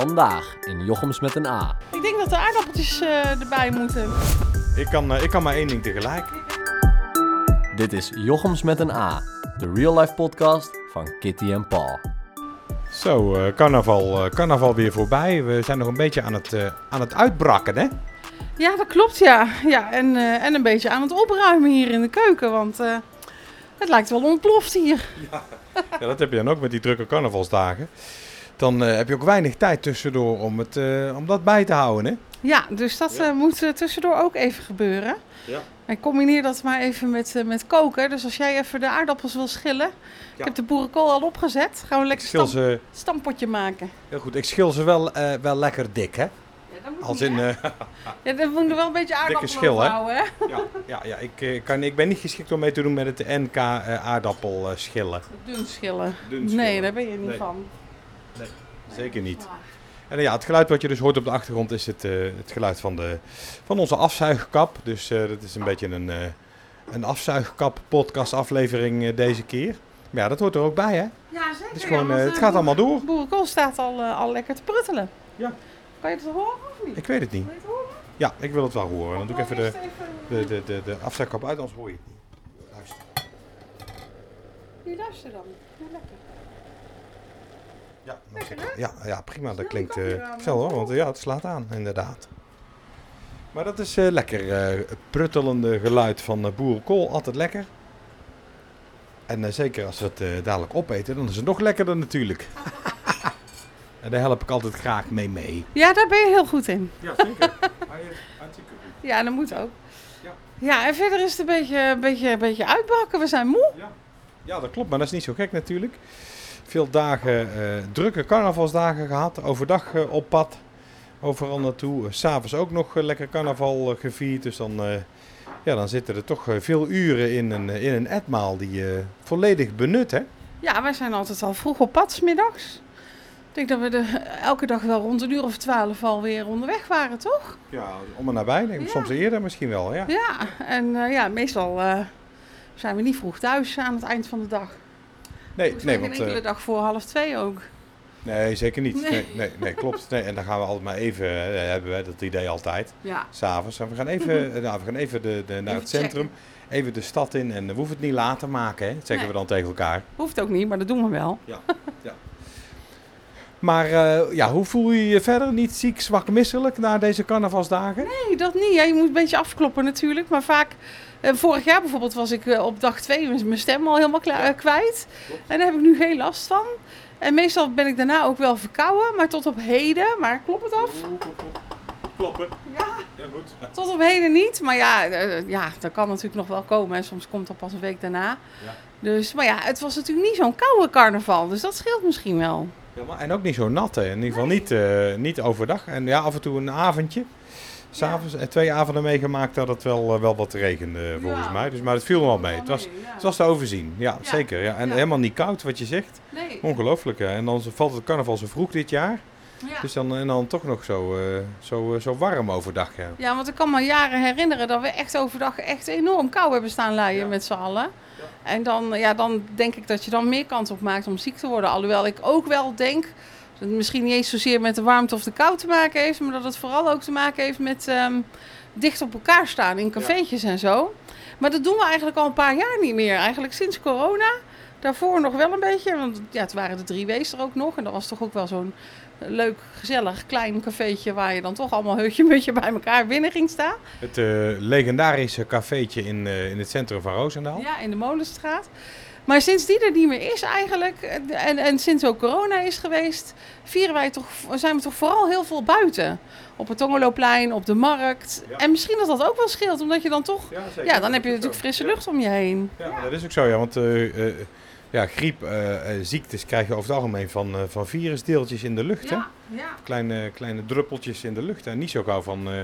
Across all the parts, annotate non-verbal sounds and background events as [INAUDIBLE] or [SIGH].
Vandaag in Jochems met een A. Ik denk dat de aardappeltjes eh, erbij moeten. Ik kan, eh, ik kan maar één ding tegelijk. Dit is Jochems met een A, de real life podcast van Kitty en Paul. Zo, eh, carnaval, eh, carnaval weer voorbij. We zijn nog een beetje aan het, eh, aan het uitbrakken, hè? Ja, dat klopt ja. ja en, eh, en een beetje aan het opruimen hier in de keuken, want eh, het lijkt wel ontploft hier. Ja, [LAUGHS] dat heb je dan ook met die drukke carnavalsdagen. Dan eh, heb je ook weinig tijd tussendoor om, het, eh, om dat bij te houden, hè? Ja, dus dat Ja. eh, moet eh, tussendoor ook even gebeuren. Ja. En combineer dat maar even met, eh, met koken. Dus als jij even de aardappels wil schillen. Ik heb de boerenkool al opgezet. Gaan we lekker schil stam, ze, stampotje maken. heel goed, ik schil ze wel, eh, wel lekker dik, hè? Ja, dat moet Als niet, in, eh, [LAUGHS] Ja, dan moet er wel een beetje aardappelen schil, hè? overhouden, hè? ja, ja, ja ik, kan, ik ben niet geschikt om mee te doen met het NK aardappel eh, schillen. Dun schillen. Dun Nee, daar ben je niet Nee. van. Zeker niet. En eh, ja, het geluid wat je dus hoort op de achtergrond is het, eh, het geluid van, de, van onze afzuigkap. Dus eh, dat is een beetje een, eh een afzuigkap podcast aflevering eh, deze keer. Maar ja, dat hoort er ook bij hè. Ja, zeker. Het, is ja, gewoon, want, het gaat allemaal door. Boerenkool staat al, eh, al lekker te pruttelen. Ja. Kan je het horen of niet? Ik weet het niet. Wil je het horen? Ja, ik wil het wel horen. Dan doe ik even de, de, de, de, de afzuigkap uit, anders hoor je het niet. Luister. Hier, luister dan. Ja, lekker. Ja, Lekker, zit- ja, ja, prima. Dat klinkt eh aan, snel hoor, want eh, ja, het slaat aan inderdaad. Maar dat is eh, lekker. eh, het pruttelende geluid van eh, boerenkool, altijd lekker. En eh, zeker als we het eh, dadelijk opeten, dan is het nog lekkerder natuurlijk. [LAUGHS] en daar help ik altijd graag mee mee. Ja, daar ben je heel goed in. Ja, zeker. [LAUGHS] Hartstikke goed. Ja, dat moet ook. Ja. Ja, en verder is het een beetje, een beetje, een beetje uitbakken. We zijn moe. Ja. ja, dat klopt, maar dat is niet zo gek natuurlijk. Veel dagen, eh, drukke carnavalsdagen gehad. Overdag eh, op pad, overal naartoe. S S'avonds ook nog eh, lekker carnaval eh, gevierd. Dus dan, eh, ja, dan zitten er toch eh, veel uren in een, eh, in een etmaal die je volledig benut. Hè? Ja, wij zijn altijd al vroeg op pad, 's middags. Ik denk dat we de, elke dag wel rond een uur of twaalf alweer onderweg waren, toch? Ja, om en nabij. Ja. Soms eerder misschien wel. Ja. Ja, en eh, ja, meestal eh, zijn we niet vroeg thuis aan het eind van de dag. Nee, nee, want, geen enkele eh, dag voor half twee ook. nee, zeker niet. Nee. Nee, nee, nee, klopt. Nee, en dan gaan we altijd maar even, eh, hebben we dat idee altijd. Ja. S'avonds. En we gaan even, [LAUGHS] eh, nou, we gaan even de, de, naar Even het centrum. Even de stad in. En we hoeven het niet later maken, hè? Dat zeggen Nee. we dan tegen elkaar. Hoeft ook niet, maar dat doen we wel. Maar eh, ja, hoe voel je je verder? Niet ziek, zwak, misselijk na deze carnavalsdagen? Nee, dat niet. Ja, je moet een beetje afkloppen natuurlijk. Maar vaak, eh, vorig jaar bijvoorbeeld was ik eh, op dag twee mijn stem al helemaal eh, kwijt. En daar heb ik nu geen last van. En meestal ben ik daarna ook wel verkouden, maar tot op heden, maar klopt het af? Kloppen. Ja. Ja, goed. Tot op heden niet, maar ja, eh, ja dat kan natuurlijk nog wel komen. En soms komt dat pas een week daarna. Ja. Dus, maar ja, het was natuurlijk niet zo'n koude carnaval, dus dat scheelt misschien wel. Ja, maar- en ook niet zo nat, hè? In ieder geval niet, eh, niet overdag. En ja, af en toe een avondje. S'avonds, en twee avonden meegemaakt dat het wel, eh, wel wat regende, volgens Ja. mij. Dus, maar het viel wel mee. Het was, het was te overzien. Ja, Ja. zeker. Ja. En helemaal niet koud, wat je zegt. Nee. Ongelooflijk, hè? En dan valt het carnaval zo vroeg dit jaar. Ja. Dus dan, en dan toch nog zo, eh, zo, eh, zo warm overdag, ja. Ja, want ik kan me jaren herinneren dat we echt overdag echt enorm kou hebben staan leiden Ja. met z'n allen. En dan, ja, dan denk ik dat je dan meer kans op maakt om ziek te worden. Alhoewel ik ook wel denk dat het misschien niet eens zozeer met de warmte of de kou te maken heeft, maar dat het vooral ook te maken heeft met ehm, dicht op elkaar staan in cafeetjes en zo. Maar dat doen we eigenlijk al een paar jaar niet meer. Eigenlijk sinds corona. Daarvoor nog wel een beetje, want ja, het waren de drie wees er ook nog. En dat was toch ook wel zo'n leuk, gezellig, klein cafeetje waar je dan toch allemaal heutje mutje bij elkaar binnen ging staan. Het eh, legendarische cafeetje in, eh, in het centrum van Roosendaal. Ja, in de Molenstraat. Maar sinds die er niet meer is eigenlijk, eh, en, en sinds ook corona is geweest, vieren wij toch, zijn we toch vooral heel veel buiten. Op het Tongeloplein, op de markt. Ja. En misschien dat dat ook wel scheelt, omdat je dan toch... Ja, dan heb je natuurlijk frisse lucht om je heen. Ja, dat is ook zo, ja. Want eh, eh, ja, griep, eh, eh, ziektes krijg je over het algemeen van, eh, van virusdeeltjes in de lucht. Hè? ja. Kleine, kleine druppeltjes in de lucht. En niet zo gauw van, eh,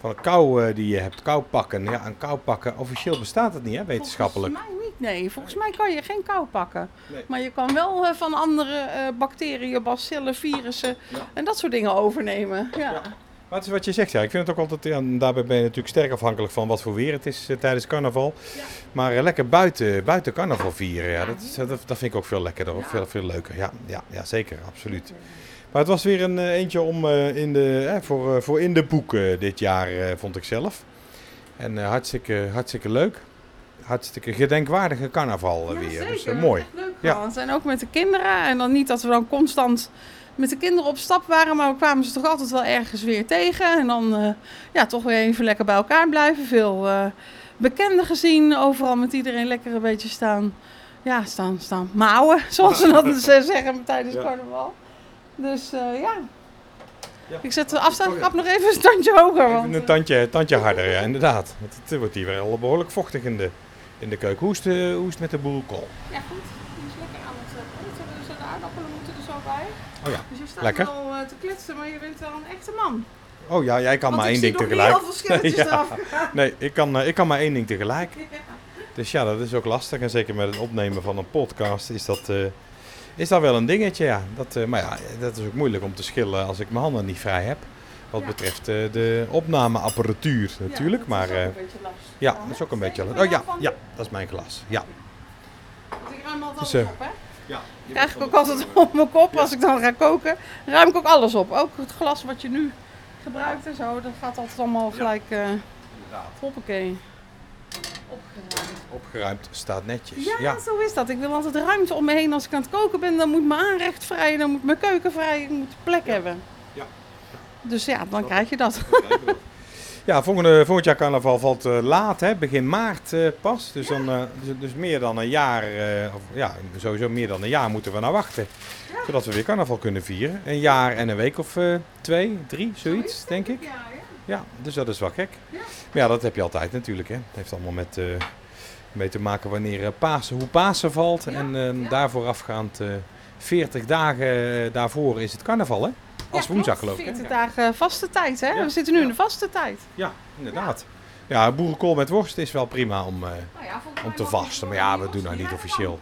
van een kou die je hebt. Kou pakken. Ja, een kou pakken. Officieel bestaat het niet, hè, wetenschappelijk. Volgens mij niet, nee. Volgens mij kan je geen kou pakken. Nee. Maar je kan wel eh, van andere eh, bacteriën, bacillen, virussen Ja. en dat soort dingen overnemen. Ja. Ja. Maar het is wat je zegt, ja. Ik vind het ook altijd, ja, en daarbij ben je natuurlijk sterk afhankelijk van wat voor weer het is eh, tijdens carnaval. Ja. Maar lekker buiten, buiten carnaval vieren, ja, dat, is, dat, dat vind ik ook veel lekkerder, of veel, veel leuker. Ja, ja, ja, zeker, absoluut. Maar het was weer een eentje om in de, voor, voor in de boeken dit jaar, vond ik zelf. En hartstikke, hartstikke leuk. Hartstikke gedenkwaardige carnaval eh, Ja, weer. zeker. Dus eh, mooi. Leuk Ja. En ook met de kinderen. En dan niet dat we dan constant met de kinderen op stap waren, maar we kwamen ze toch altijd wel ergens weer tegen. En dan eh, ja, toch weer even lekker bij elkaar blijven. Veel eh, bekenden gezien, overal met iedereen lekker een beetje staan. Ja, staan, staan mouwen, [LAUGHS] zoals ze dat zeggen tijdens Ja. carnaval. Dus ja. Ja. Ik zet de afstandsgrap nog even een standje hoger. Even Want, een tandje, tandje [LAUGHS] harder, ja, inderdaad. Want het wordt hier wel behoorlijk vochtig in de, in de keuken. Hoe is, de, hoe is het met de boerenkool? ja, goed. Die is lekker aan het uh, eten. Dus de aardappelen moeten er zo bij. Oh ja. Dus je staat Lekker. wel eh, te kletsen, maar je bent wel een echte man. Oh ja, jij kan Want maar één ding tegelijk. [LAUGHS] Ja. Nee, ik kan, eh, ik kan maar één ding tegelijk. [LAUGHS] Ja. Dus ja, dat is ook lastig. En zeker met het opnemen van een podcast is dat, eh, is dat wel een dingetje. Ja. Dat, eh, maar ja, dat is ook moeilijk om te schillen als ik mijn handen niet vrij heb. Wat Ja. betreft eh, de opnameapparatuur natuurlijk. Ja, maar dat is ook eh, een beetje lastig. ja, dat is ook een beetje... Steek Oh ja, ja, dat is mijn glas. Ja. Ik ruim altijd Dus, alles eh, op, hè? ja. Krijg ik ook altijd op mijn kop als ik dan ga koken. Ruim ik ook alles op. Ook het glas wat je nu gebruikt en zo. Dat gaat altijd allemaal gelijk... eh hoppakee. Opgeruimd. Opgeruimd staat netjes. Ja, ja. zo is dat. Ik wil altijd ruimte om me heen. Als ik aan het koken ben, dan moet mijn aanrecht vrij. Dan moet mijn keuken vrij. Ik moet plek hebben. Dus ja, dan krijg je dat. [LAUGHS] Ja, volgende, volgend jaar carnaval valt eh, laat, hè? begin maart eh, pas. Dus, dan, eh, dus, dus meer dan een jaar, of ja, sowieso meer dan een jaar moeten we naar wachten. Zodat we weer carnaval kunnen vieren. Een jaar en een week of twee, drie, zoiets, denk ik. Ja, dus dat is wel gek. Ja. Maar ja, dat heb je altijd natuurlijk. Hè. Het heeft allemaal met, mee te maken wanneer Pasen, hoe Pasen valt. En daarvoor afgaand eh 40 dagen daarvoor is het carnaval, hè? Als Ja, woensdag geloof ik. hè? 40 dagen vaste tijd, hè? We zitten nu in de vaste tijd. Ja, inderdaad. Ja, boerenkool met worst is wel prima om, eh, Nou volgens om te vasten. Maar ja, we doen dat worst niet officieel.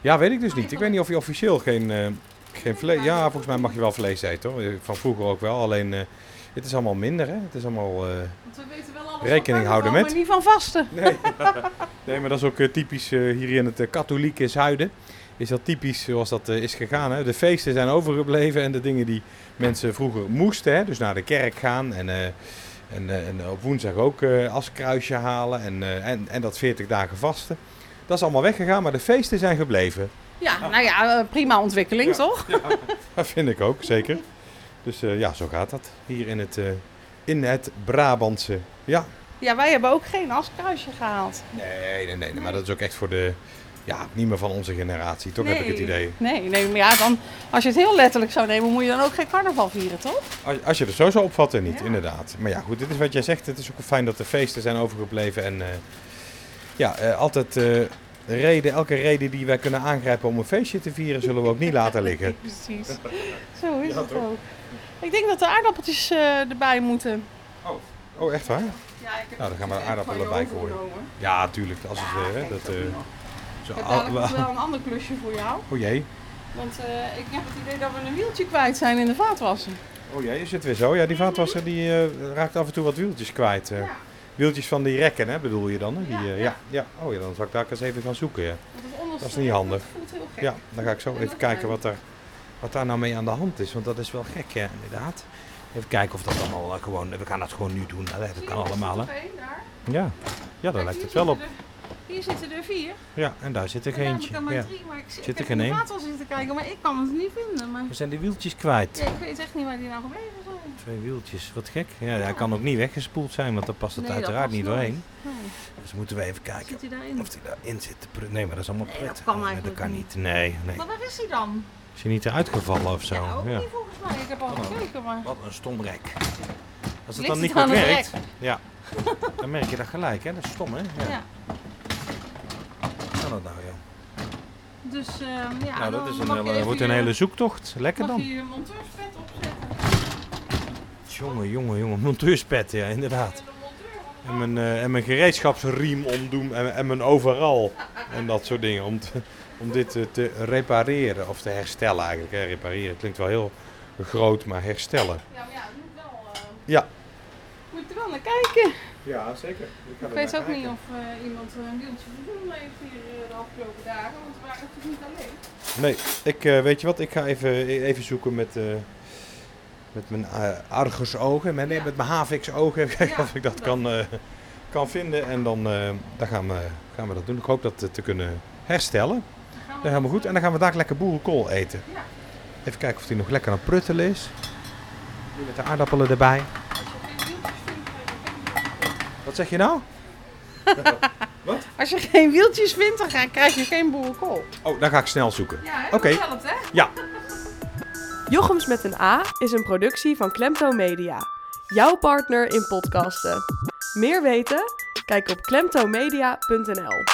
Ja, weet ik dus niet. Ik weet niet of je officieel geen, eh, geen vlees... Ja, volgens mij mag je wel vlees eten hoor. Van vroeger ook wel. Alleen eh, het is allemaal minder hè. Het is allemaal... eh, Want we weten wel alles Rekening houden met. maar niet van vasten. Nee. [LAUGHS] nee, maar dat is ook eh, typisch eh, hier in het eh, katholieke zuiden. Is dat typisch zoals dat eh, is gegaan. Hè? De feesten zijn overgebleven en de dingen die mensen vroeger moesten. Hè? Dus naar de kerk gaan en, eh, en, eh, en op woensdag ook askruisje halen en, en, en dat 40 dagen vasten. Dat is allemaal weggegaan, maar de feesten zijn gebleven. Ja, nou ja, prima ontwikkeling, Ja. toch? [LAUGHS] Dat vind ik ook, zeker. Dus ja, zo gaat dat hier in het, in het Brabantse. Ja. Ja, wij hebben ook geen askruisje gehaald. Nee, nee, nee, nee, maar dat is ook echt voor de, ja, niet meer van onze generatie. Toch heb ik het idee. Nee, nee, maar ja, dan, als je het heel letterlijk zou nemen, moet je dan ook geen carnaval vieren, toch? Als, als je het zo zou opvatten, niet, Ja. inderdaad. Maar ja, goed, dit is wat jij zegt. Het is ook fijn dat de feesten zijn overgebleven. En eh, ja, eh, altijd eh, reden, elke reden die wij kunnen aangrijpen om een feestje te vieren, zullen we ook niet laten liggen. [LAUGHS] Precies. Zo is Ja, het toch? ook. Ik denk dat de aardappeltjes eh, erbij moeten. Oh, echt waar? Ja, ik heb Nou, dan gaan we het aardappelen van je bij gooien. Ja, tuurlijk. Als het, eh, dat, zo Ik heb nog wel een ander klusje voor jou. Oh jee. Want eh, ik heb het idee dat we een wieltje kwijt zijn in de vaatwasser. Oh jee, is het weer zo? Ja, die vaatwasser die eh, raakt af en toe wat wieltjes kwijt. eh. Ja. Wieltjes van die rekken, hè, bedoel je dan? Hè? Die, Ja, ja. ja. Oh ja, dan zal ik daar eens even gaan zoeken. Ja, Dat is niet handig. dat voelt heel gek. ja dan ga ik zo En even kijken wat, er, wat daar nou mee aan de hand is. Want dat is wel gek, ja, inderdaad. Even kijken of dat allemaal gewoon... We gaan dat gewoon nu doen. hè. Dat kan allemaal, hè. Ja, ja daar lijkt het wel op. er- hier zitten er vier. Ja, en daar zit er En daar heb eentje. ik er maar Ja. drie, maar ik, ik Zit er heb geen in de zitten kijken, maar ik kan het niet vinden. Maar We zijn die wieltjes kwijt. ja, ik weet echt niet waar die nou gebleven zijn. Twee wieltjes, wat gek. Ja, hij kan ook niet weggespoeld zijn, want daar past het Nee, dat uiteraard past niet doorheen. Nee. Dus moeten we even kijken Zit hij daarin? of hij daarin zit. Nee, maar dat is allemaal Nee, pret. dat kan Nee, eigenlijk dat kan niet. niet. Nee, nee. Maar waar is hij dan? Is hij niet eruit gevallen of zo? Ja, ook Ja. niet volgens mij. Ik heb al Wat dan? gekeken, maar... Wat een stom rek. Als het Ligt dan niet goed werkt, ja, dan merk je dat gelijk, hè? Dat is stom, hè? Ja. Ja. Kan dat nou? Dus ehm ja, nou, dat is een mag hele, wordt een hele zoektocht. Lekker Mag dan. je je monteurspet opzetten? Jongen, jongen, jongen. Monteurspet, ja, inderdaad. En mijn, eh, en mijn gereedschapsriem omdoen en, en mijn overal. En dat soort dingen. Om, te- om dit eh, te repareren of te herstellen eigenlijk. Hè. Repareren klinkt wel heel groot, maar herstellen. Ja, maar ja, het moet wel... Ja. Moet er wel naar kijken. Ja, zeker. Ik weet ook niet of eh, iemand een wieltje vervoer heeft hier eh, de afgelopen dagen, want we waren natuurlijk niet alleen. Nee, ik, eh, weet je wat, ik ga even, even zoeken met, eh, met mijn uh, argusogen, met, Ja. met mijn havix-ogen, [LAUGHS] even kijken Ja, of ik dat dat. kan, eh, kan vinden. En dan, eh, dan gaan, we, gaan we dat doen. Ik hoop dat te kunnen herstellen. Dan gaan we Dat is helemaal goed. En dan gaan we daar lekker boerenkool eten. Ja. Even kijken of die nog lekker aan het pruttelen is. Nu met de aardappelen erbij. Als je geen wieltjes vindt, krijg je geen boerenkool. Wat zeg je nou? [LAUGHS] Als je geen wieltjes vindt, dan ga- krijg je geen boerenkool. Oh, dan ga ik snel zoeken. Ja, hè? Oké. Dat helpt, hè? Ja, [LAUGHS] Jochems met een A is een productie van Klemto Media. Jouw partner in podcasten. Meer weten? Kijk op klemtomedia.nl.